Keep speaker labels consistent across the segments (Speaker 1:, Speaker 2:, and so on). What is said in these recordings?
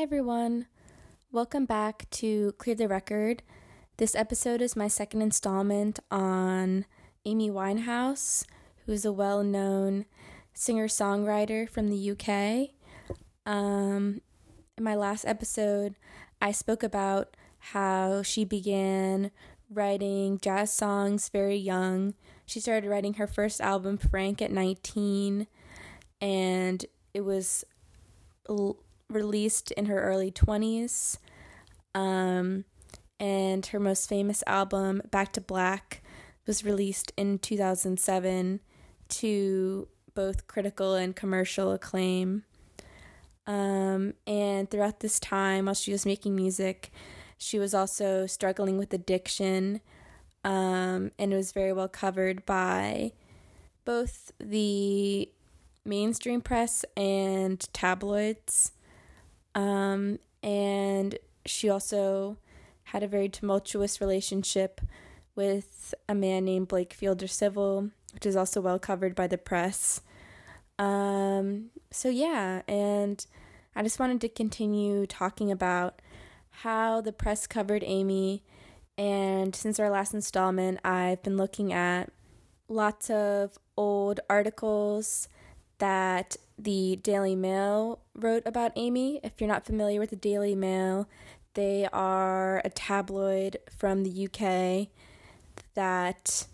Speaker 1: Hi, everyone. Welcome back to Clear the Record. This episode is my second installment on Amy Winehouse, who is a well known singer songwriter from the UK. Um, in my last episode, I spoke about how she began writing jazz songs very young. She started writing her first album, Frank, at 19, and it was l- released in her early 20s. Um, and her most famous album, Back to Black, was released in 2007 to both critical and commercial acclaim. Um, and throughout this time, while she was making music, she was also struggling with addiction, um, and it was very well covered by both the mainstream press and tabloids. Um, and she also had a very tumultuous relationship with a man named Blake Fielder Civil, which is also well covered by the press. Um, so, yeah, and I just wanted to continue talking about how the press covered Amy. And since our last installment, I've been looking at lots of old articles that the Daily Mail wrote about Amy. If you're not familiar with the Daily Mail, they are a tabloid from the UK that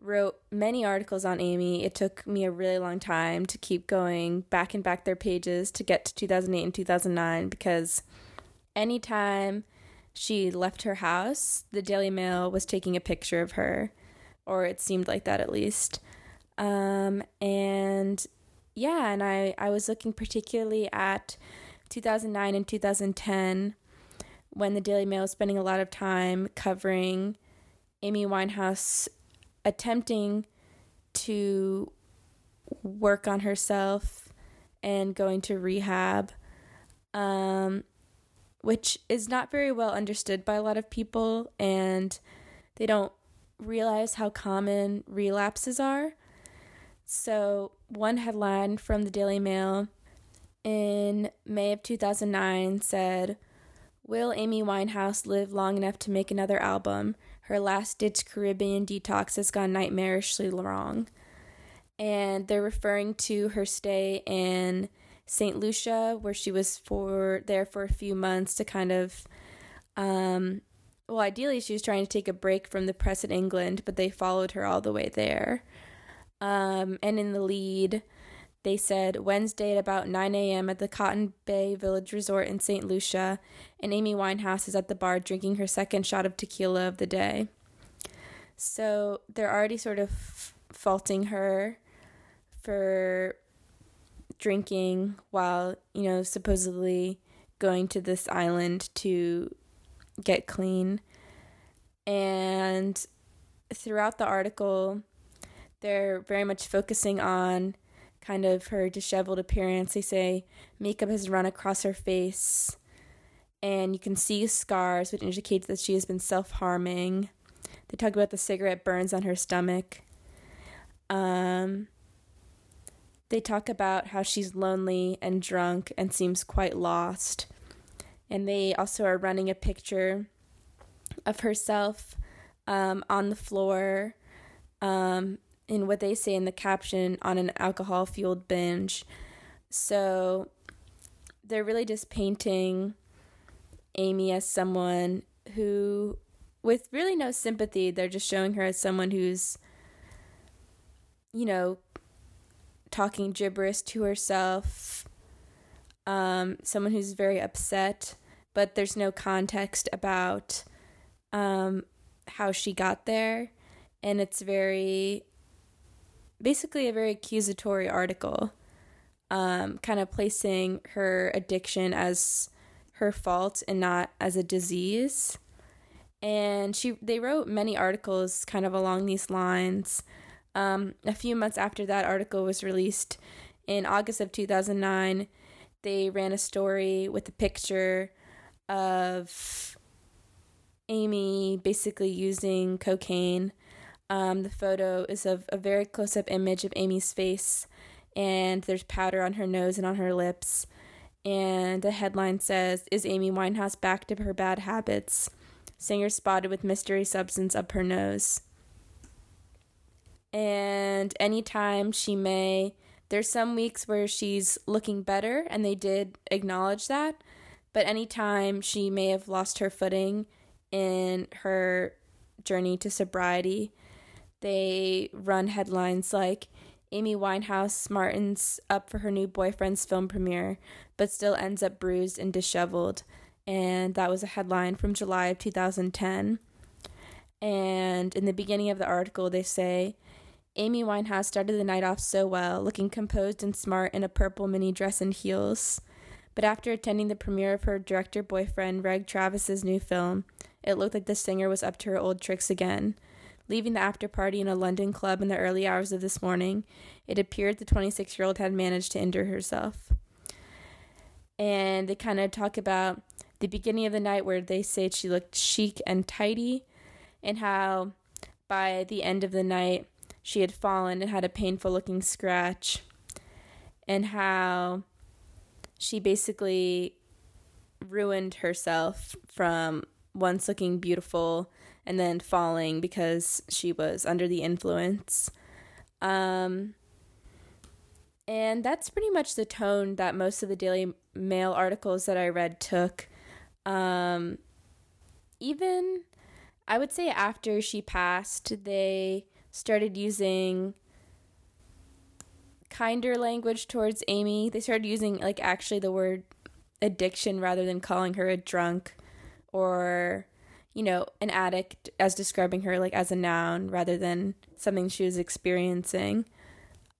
Speaker 1: wrote many articles on Amy. It took me a really long time to keep going back and back their pages to get to 2008 and 2009 because anytime she left her house, the Daily Mail was taking a picture of her, or it seemed like that at least. Um, and yeah, and I, I was looking particularly at 2009 and 2010 when the Daily Mail was spending a lot of time covering Amy Winehouse attempting to work on herself and going to rehab, um, which is not very well understood by a lot of people, and they don't realize how common relapses are. So, one headline from the Daily Mail in May of 2009 said, Will Amy Winehouse live long enough to make another album? Her last ditch Caribbean detox has gone nightmarishly wrong. And they're referring to her stay in St. Lucia, where she was for there for a few months to kind of um, well, ideally she was trying to take a break from the press in England, but they followed her all the way there. Um, and in the lead, they said Wednesday at about 9 a.m. at the Cotton Bay Village Resort in St. Lucia, and Amy Winehouse is at the bar drinking her second shot of tequila of the day. So they're already sort of faulting her for drinking while, you know, supposedly going to this island to get clean. And throughout the article, they're very much focusing on kind of her disheveled appearance. They say makeup has run across her face, and you can see scars, which indicates that she has been self harming. They talk about the cigarette burns on her stomach. Um, they talk about how she's lonely and drunk and seems quite lost. And they also are running a picture of herself um, on the floor um, in what they say in the caption on an alcohol fueled binge. So they're really just painting Amy as someone who, with really no sympathy, they're just showing her as someone who's, you know, talking gibberish to herself, um, someone who's very upset, but there's no context about um, how she got there. And it's very basically a very accusatory article, um, kind of placing her addiction as her fault and not as a disease. And she they wrote many articles kind of along these lines. Um, a few months after that article was released in August of 2009, they ran a story with a picture of Amy basically using cocaine um, the photo is of a very close up image of Amy's face, and there's powder on her nose and on her lips. And the headline says Is Amy Winehouse back to her bad habits? Singer spotted with mystery substance up her nose. And anytime she may, there's some weeks where she's looking better, and they did acknowledge that. But anytime she may have lost her footing in her journey to sobriety, they run headlines like Amy Winehouse smartens up for her new boyfriend's film premiere, but still ends up bruised and disheveled. And that was a headline from July of 2010. And in the beginning of the article, they say Amy Winehouse started the night off so well, looking composed and smart in a purple mini dress and heels. But after attending the premiere of her director boyfriend Reg Travis's new film, it looked like the singer was up to her old tricks again. Leaving the after party in a London club in the early hours of this morning, it appeared the 26 year old had managed to injure herself. And they kind of talk about the beginning of the night where they say she looked chic and tidy, and how by the end of the night she had fallen and had a painful looking scratch, and how she basically ruined herself from once looking beautiful and then falling because she was under the influence. Um, and that's pretty much the tone that most of the Daily Mail articles that I read took. Um, even, I would say, after she passed, they started using kinder language towards Amy. They started using, like, actually the word addiction rather than calling her a drunk or you know, an addict as describing her like as a noun rather than something she was experiencing.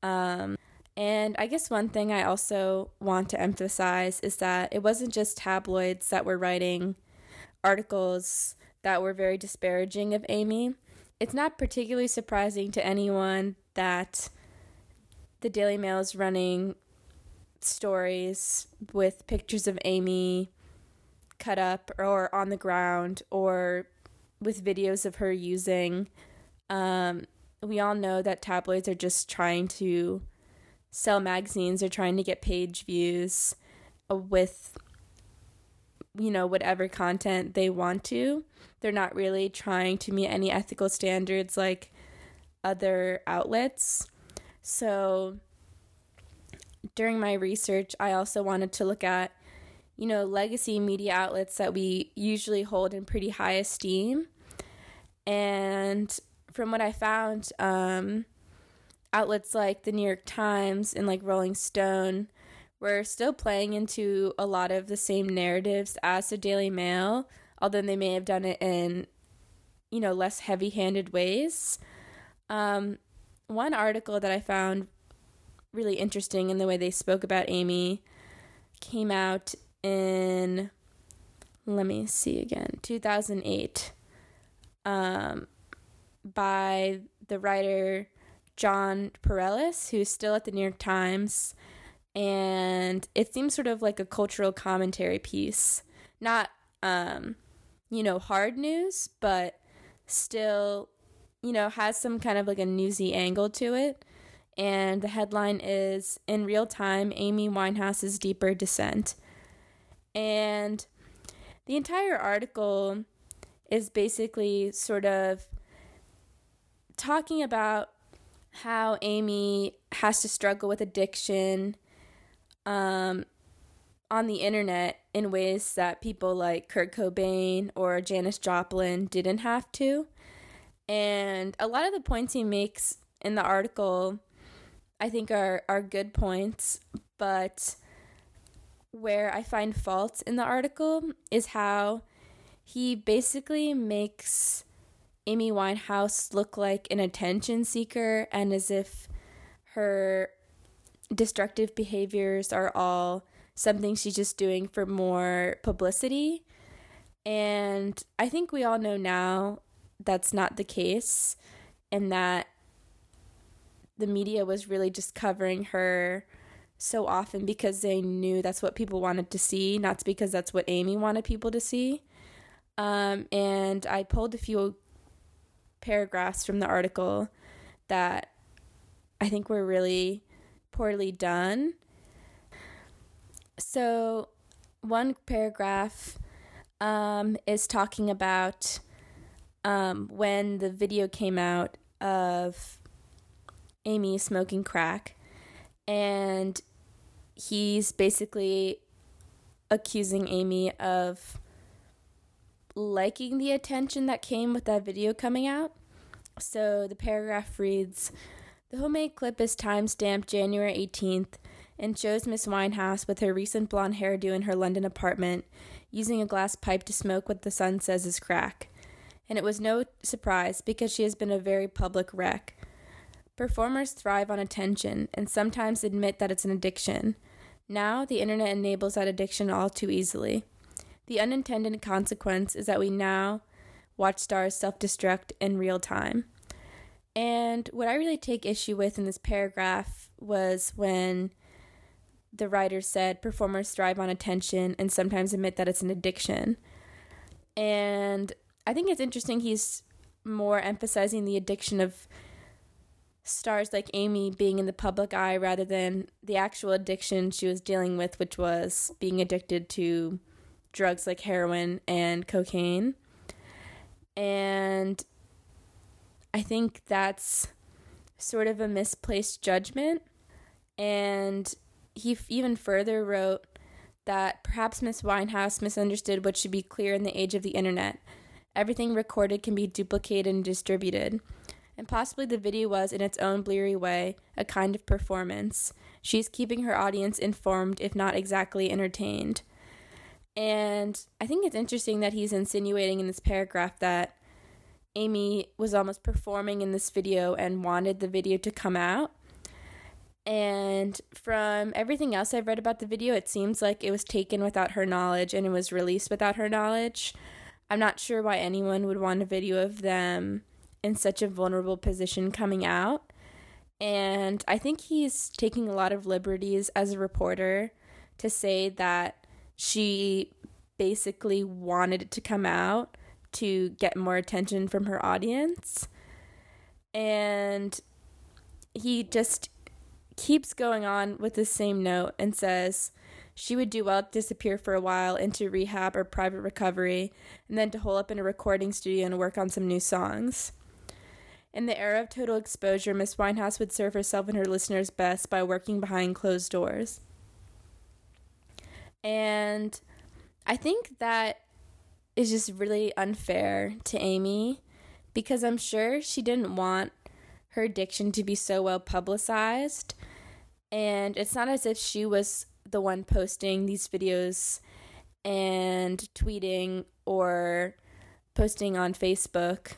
Speaker 1: Um, and I guess one thing I also want to emphasize is that it wasn't just tabloids that were writing articles that were very disparaging of Amy. It's not particularly surprising to anyone that the Daily Mail is running stories with pictures of Amy cut up or on the ground or with videos of her using. Um, we all know that tabloids are just trying to sell magazines or trying to get page views with you know whatever content they want to they're not really trying to meet any ethical standards like other outlets so during my research i also wanted to look at you know, legacy media outlets that we usually hold in pretty high esteem. And from what I found, um, outlets like the New York Times and like Rolling Stone were still playing into a lot of the same narratives as the Daily Mail, although they may have done it in, you know, less heavy handed ways. Um, one article that I found really interesting in the way they spoke about Amy came out in let me see again 2008 um, by the writer Jon Pareles, who's still at the New York Times. And it seems sort of like a cultural commentary piece. Not, um, you know, hard news, but still, you know, has some kind of like a newsy angle to it. And the headline is In Real Time Amy Winehouse's Deeper Descent. And the entire article is basically sort of talking about how Amy has to struggle with addiction um, on the internet in ways that people like Kurt Cobain or Janis Joplin didn't have to. And a lot of the points he makes in the article, I think, are, are good points, but where I find fault in the article is how he basically makes Amy Winehouse look like an attention seeker and as if her destructive behaviors are all something she's just doing for more publicity. And I think we all know now that's not the case and that the media was really just covering her so often because they knew that's what people wanted to see, not because that's what Amy wanted people to see. Um, and I pulled a few paragraphs from the article that I think were really poorly done. So, one paragraph um, is talking about um, when the video came out of Amy smoking crack, and he's basically accusing Amy of liking the attention that came with that video coming out. So the paragraph reads The homemade clip is time stamped January 18th and shows Miss Winehouse with her recent blonde hairdo in her London apartment using a glass pipe to smoke what the Sun says is crack. And it was no surprise because she has been a very public wreck. Performers thrive on attention and sometimes admit that it's an addiction. Now, the internet enables that addiction all too easily. The unintended consequence is that we now watch stars self destruct in real time. And what I really take issue with in this paragraph was when the writer said performers thrive on attention and sometimes admit that it's an addiction. And I think it's interesting he's more emphasizing the addiction of stars like Amy being in the public eye rather than the actual addiction she was dealing with, which was being addicted to drugs like heroin and cocaine. And I think that's sort of a misplaced judgment. And he even further wrote that perhaps Miss Winehouse misunderstood what should be clear in the age of the internet. Everything recorded can be duplicated and distributed. And possibly the video was, in its own bleary way, a kind of performance. She's keeping her audience informed, if not exactly entertained. And I think it's interesting that he's insinuating in this paragraph that Amy was almost performing in this video and wanted the video to come out. And from everything else I've read about the video, it seems like it was taken without her knowledge and it was released without her knowledge. I'm not sure why anyone would want a video of them in such a vulnerable position coming out. And I think he's taking a lot of liberties as a reporter to say that she basically wanted it to come out to get more attention from her audience. And he just keeps going on with the same note and says she would do well to disappear for a while into rehab or private recovery and then to hole up in a recording studio and work on some new songs. In the era of total exposure, Miss Winehouse would serve herself and her listeners best by working behind closed doors. And I think that is just really unfair to Amy because I'm sure she didn't want her addiction to be so well publicized. And it's not as if she was the one posting these videos and tweeting or posting on Facebook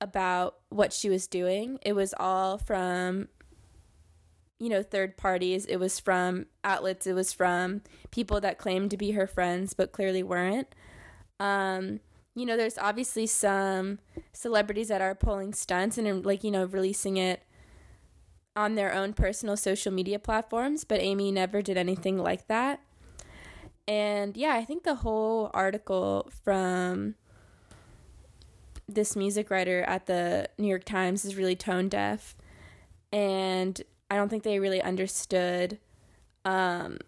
Speaker 1: about what she was doing. It was all from you know, third parties. It was from outlets. It was from people that claimed to be her friends but clearly weren't. Um, you know, there's obviously some celebrities that are pulling stunts and like, you know, releasing it on their own personal social media platforms, but Amy never did anything like that. And yeah, I think the whole article from this music writer at the New York Times is really tone deaf. And I don't think they really understood um,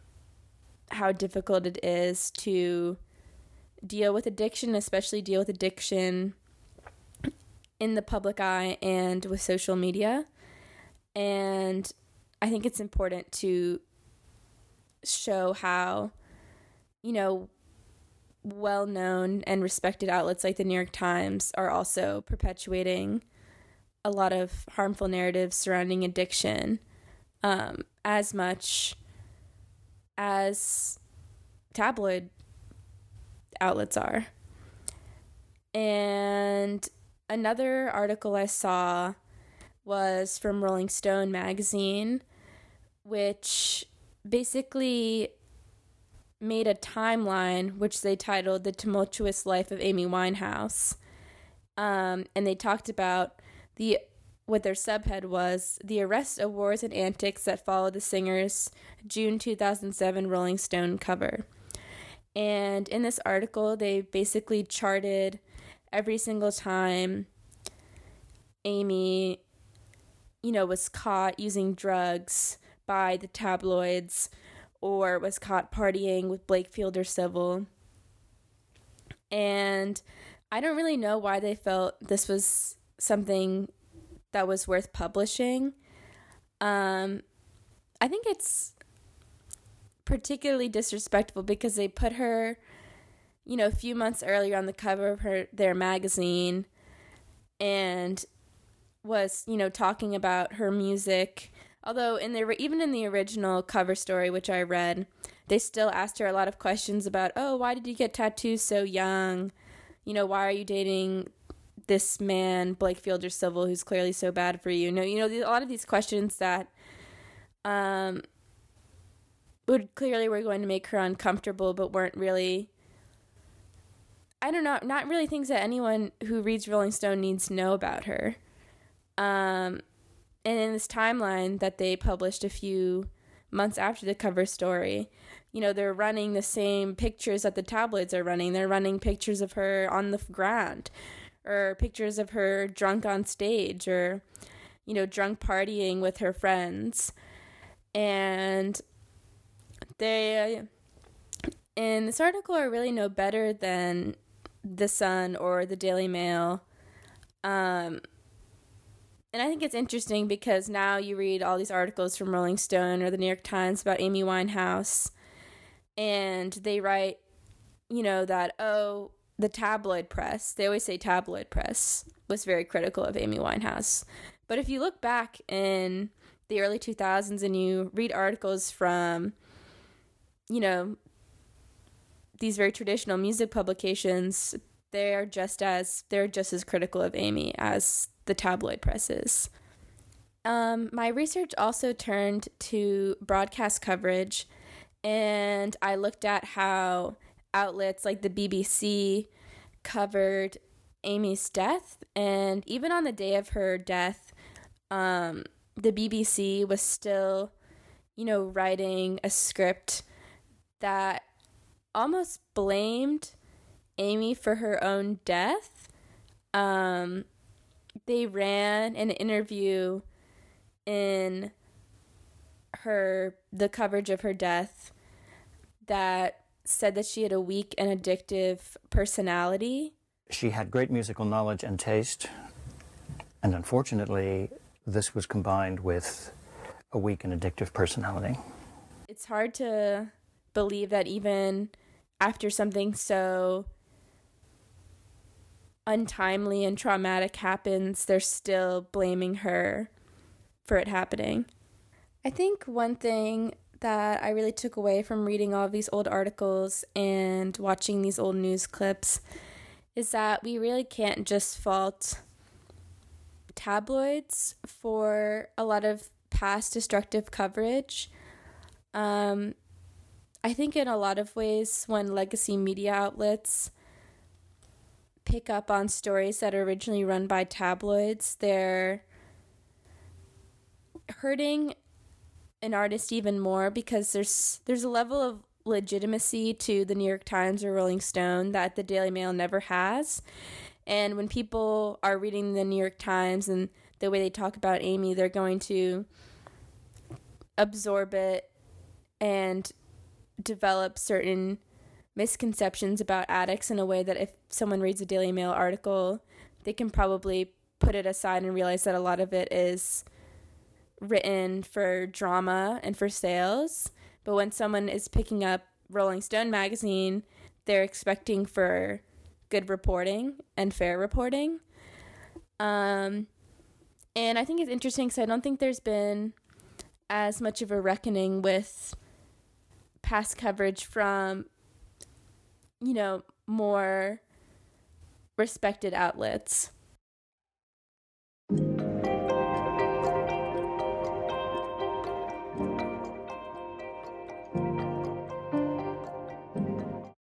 Speaker 1: how difficult it is to deal with addiction, especially deal with addiction in the public eye and with social media. And I think it's important to show how, you know, well known and respected outlets like the New York Times are also perpetuating a lot of harmful narratives surrounding addiction um, as much as tabloid outlets are. And another article I saw was from Rolling Stone magazine, which basically made a timeline which they titled The Tumultuous Life of Amy Winehouse. Um, and they talked about the what their subhead was The Arrest, Awards, and Antics That Followed the Singer's June 2007 Rolling Stone cover. And in this article, they basically charted every single time Amy, you know, was caught using drugs by the tabloids or was caught partying with Blake Fielder Civil. And I don't really know why they felt this was something that was worth publishing. Um, I think it's particularly disrespectful because they put her, you know, a few months earlier on the cover of her their magazine, and was you know talking about her music. Although in the even in the original cover story, which I read, they still asked her a lot of questions about, oh, why did you get tattoos so young? You know, why are you dating this man, Blake Fielder Civil, who's clearly so bad for you? No, you know, a lot of these questions that um would clearly were going to make her uncomfortable, but weren't really. I don't know, not really things that anyone who reads Rolling Stone needs to know about her. Um, and in this timeline that they published a few months after the cover story, you know, they're running the same pictures that the tabloids are running. They're running pictures of her on the ground, or pictures of her drunk on stage, or, you know, drunk partying with her friends. And they, in this article, are really no better than The Sun or the Daily Mail. Um, and I think it's interesting because now you read all these articles from Rolling Stone or the New York Times about Amy Winehouse, and they write, you know, that, oh, the tabloid press, they always say tabloid press, was very critical of Amy Winehouse. But if you look back in the early 2000s and you read articles from, you know, these very traditional music publications, they're just as they're just as critical of Amy as the tabloid presses. Um, my research also turned to broadcast coverage, and I looked at how outlets like the BBC covered Amy's death, and even on the day of her death, um, the BBC was still, you know, writing a script that almost blamed Amy for her own death. Um, they ran an interview in her the coverage of her death that said that she had a weak and addictive personality.
Speaker 2: She had great musical knowledge and taste, and unfortunately, this was combined with a weak and addictive personality.
Speaker 1: It's hard to believe that even after something so untimely and traumatic happens, they're still blaming her for it happening. I think one thing that I really took away from reading all of these old articles and watching these old news clips is that we really can't just fault tabloids for a lot of past destructive coverage. Um, I think in a lot of ways, when legacy media outlets pick up on stories that are originally run by tabloids. They're hurting an artist even more because there's there's a level of legitimacy to the New York Times or Rolling Stone that the Daily Mail never has. And when people are reading the New York Times and the way they talk about Amy, they're going to absorb it and develop certain misconceptions about addicts in a way that if someone reads a Daily Mail article, they can probably put it aside and realize that a lot of it is written for drama and for sales. But when someone is picking up Rolling Stone magazine, they're expecting for good reporting and fair reporting. Um, and I think it's interesting because I don't think there's been as much of a reckoning with past coverage from you know, more respected outlets.